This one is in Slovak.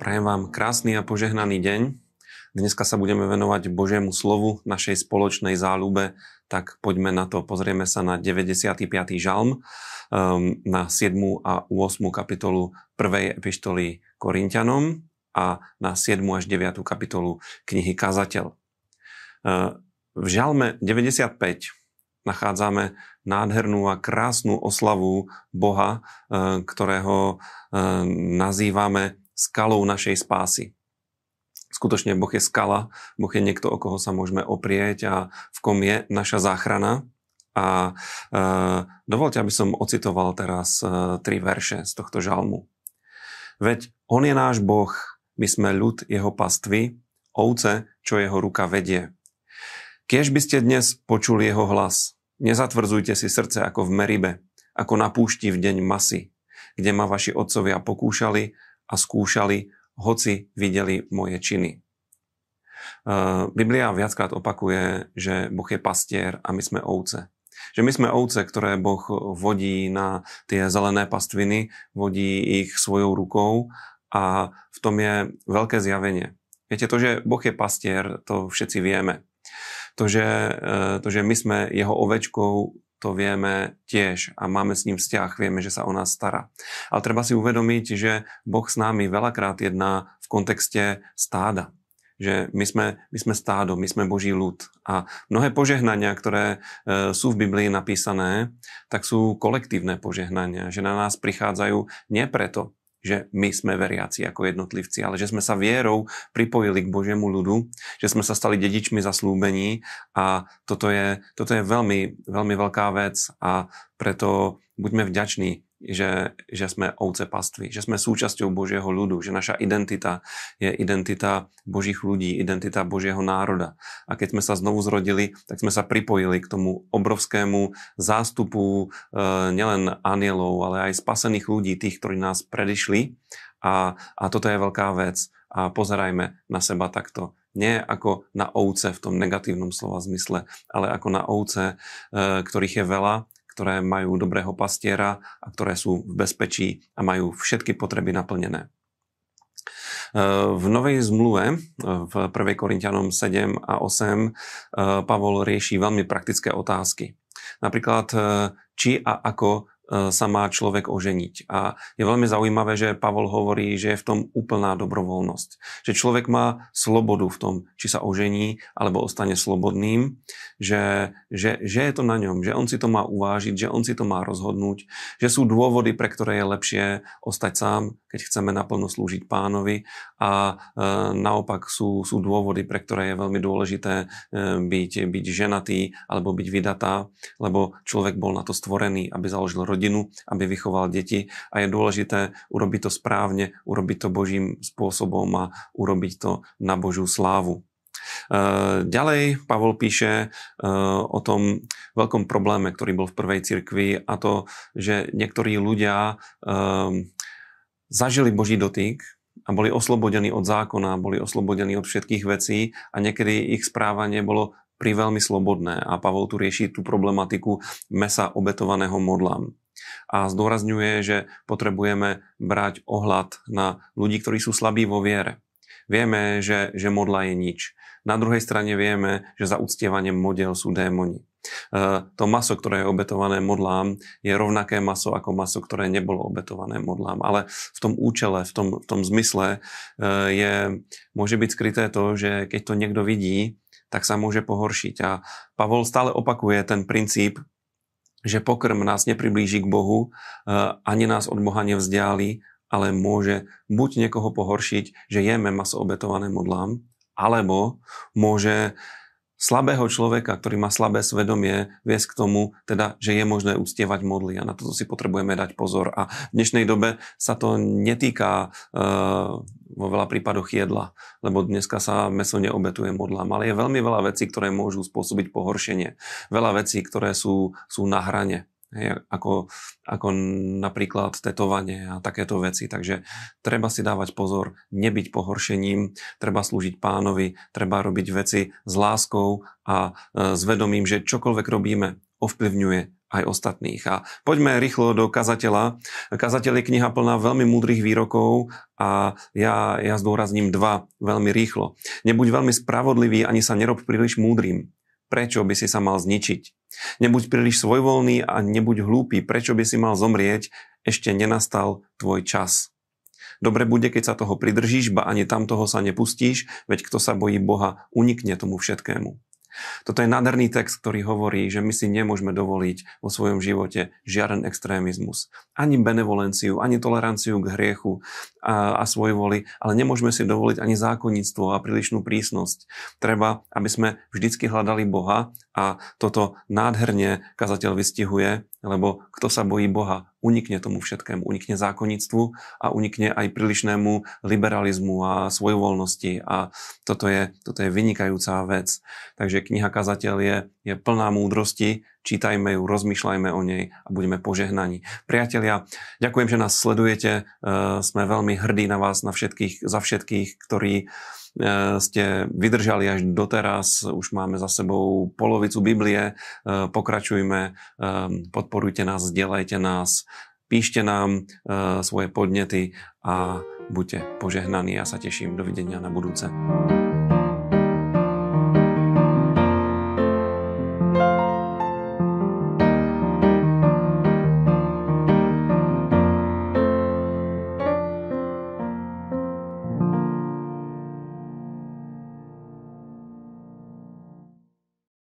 Prajem vám krásny a požehnaný deň. Dneska sa budeme venovať Božiemu slovu, našej spoločnej záľube, tak poďme na to. Pozrieme sa na 95. žalm, um, na 7. a 8. kapitolu 1. epištoly Korintianom a na 7. až 9. kapitolu knihy Kazateľ. Uh, v žalme 95 nachádzame nádhernú a krásnu oslavu Boha, uh, ktorého nazývame skalou našej spásy. Skutočne Boh je skala, Boh je niekto, o koho sa môžeme oprieť a v kom je naša záchrana. A e, dovolte, aby som ocitoval teraz e, tri verše z tohto žalmu. Veď On je náš Boh, my sme ľud Jeho pastvy, ovce, čo Jeho ruka vedie. Kiež by ste dnes počuli Jeho hlas, nezatvrdzujte si srdce ako v Meribe, ako na púšti v deň masy, kde ma vaši otcovia pokúšali a skúšali, hoci videli moje činy. Biblia viackrát opakuje, že Boh je pastier a my sme ovce. Že my sme ovce, ktoré Boh vodí na tie zelené pastviny, vodí ich svojou rukou a v tom je veľké zjavenie. Viete, to, že Boh je pastier, to všetci vieme. To, že, e, to, že my sme jeho ovečkou, to vieme tiež a máme s ním vzťah, vieme, že sa o nás stará. Ale treba si uvedomiť, že Boh s nami veľakrát jedná v kontexte stáda že my sme, my sme stádo, my sme Boží ľud. A mnohé požehnania, ktoré e, sú v Biblii napísané, tak sú kolektívne požehnania, že na nás prichádzajú nie preto, že my sme veriaci ako jednotlivci, ale že sme sa vierou pripojili k Božiemu ľudu, že sme sa stali dedičmi zaslúbení a toto je, toto je veľmi, veľmi veľká vec a preto buďme vďační že, že sme ovce pastvy, že sme súčasťou Božieho ľudu, že naša identita je identita Božích ľudí, identita Božieho národa. A keď sme sa znovu zrodili, tak sme sa pripojili k tomu obrovskému zástupu e, nielen anielov, ale aj spasených ľudí, tých, ktorí nás predišli. A, a toto je veľká vec. A pozerajme na seba takto. Nie ako na ovce v tom negatívnom slova zmysle, ale ako na ovce, e, ktorých je veľa, ktoré majú dobrého pastiera a ktoré sú v bezpečí a majú všetky potreby naplnené. E, v Novej zmluve, e, v 1. Korintianom 7 a 8, e, Pavol rieši veľmi praktické otázky. Napríklad, či a ako sa má človek oženiť. A je veľmi zaujímavé, že Pavol hovorí, že je v tom úplná dobrovoľnosť. Že človek má slobodu v tom, či sa ožení, alebo ostane slobodným, že, že, že je to na ňom, že on si to má uvážiť, že on si to má rozhodnúť, že sú dôvody, pre ktoré je lepšie ostať sám, keď chceme naplno slúžiť pánovi a e, naopak sú, sú dôvody, pre ktoré je veľmi dôležité e, byť, byť ženatý alebo byť vydatá, lebo človek bol na to stvorený, aby založil rodinu rodinu, aby vychoval deti. A je dôležité urobiť to správne, urobiť to Božím spôsobom a urobiť to na Božiu slávu. E, ďalej Pavol píše e, o tom veľkom probléme, ktorý bol v prvej cirkvi a to, že niektorí ľudia e, zažili Boží dotyk a boli oslobodení od zákona, boli oslobodení od všetkých vecí a niekedy ich správanie bolo pri veľmi slobodné. A Pavol tu rieši tú problematiku mesa obetovaného modlám a zdôrazňuje, že potrebujeme brať ohľad na ľudí, ktorí sú slabí vo viere. Vieme, že, že modla je nič. Na druhej strane vieme, že za uctievaním model sú démoni. E, to maso, ktoré je obetované modlám, je rovnaké maso ako maso, ktoré nebolo obetované modlám. Ale v tom účele, v tom, v tom zmysle e, je, môže byť skryté to, že keď to niekto vidí, tak sa môže pohoršiť. A Pavol stále opakuje ten princíp že pokrm nás nepriblíži k Bohu, eh, ani nás od Boha nevzdiali, ale môže buď niekoho pohoršiť, že jeme maso obetované modlám, alebo môže slabého človeka, ktorý má slabé svedomie, viesť k tomu, teda, že je možné uctievať modly a na toto si potrebujeme dať pozor. A v dnešnej dobe sa to netýka e, vo veľa prípadoch jedla, lebo dneska sa meso neobetuje modlám, ale je veľmi veľa vecí, ktoré môžu spôsobiť pohoršenie. Veľa vecí, ktoré sú, sú na hrane. Hej, ako, ako napríklad tetovanie a takéto veci. Takže treba si dávať pozor, nebyť pohoršením, treba slúžiť pánovi, treba robiť veci s láskou a e, s vedomím, že čokoľvek robíme, ovplyvňuje aj ostatných. A poďme rýchlo do kazateľa. Kazateľ je kniha plná veľmi múdrych výrokov a ja, ja zdôrazním dva veľmi rýchlo. Nebuď veľmi spravodlivý, ani sa nerob príliš múdrym. Prečo by si sa mal zničiť? Nebuď príliš svojvoľný a nebuď hlúpy. Prečo by si mal zomrieť? Ešte nenastal tvoj čas. Dobre bude, keď sa toho pridržíš, ba ani tam toho sa nepustíš, veď kto sa bojí Boha, unikne tomu všetkému. Toto je nádherný text, ktorý hovorí, že my si nemôžeme dovoliť vo svojom živote žiaden extrémizmus. Ani benevolenciu, ani toleranciu k hriechu a, a svoj voli, ale nemôžeme si dovoliť ani zákonníctvo a prílišnú prísnosť. Treba, aby sme vždycky hľadali Boha a toto nádherne kazateľ vystihuje, lebo kto sa bojí Boha, unikne tomu všetkému, unikne zákonnictvu a unikne aj prílišnému liberalizmu a svojvoľnosti a toto je, toto je vynikajúca vec. Takže kniha Kazateľ je, je plná múdrosti, čítajme ju, rozmýšľajme o nej a budeme požehnaní. Priatelia, ďakujem, že nás sledujete, e, sme veľmi hrdí na vás, na všetkých, za všetkých, ktorí e, ste vydržali až doteraz, už máme za sebou polovicu Biblie, e, pokračujme, podporujte nás, zdieľajte nás, píšte nám svoje podnety a buďte požehnaní. Ja sa teším. Dovidenia na budúce.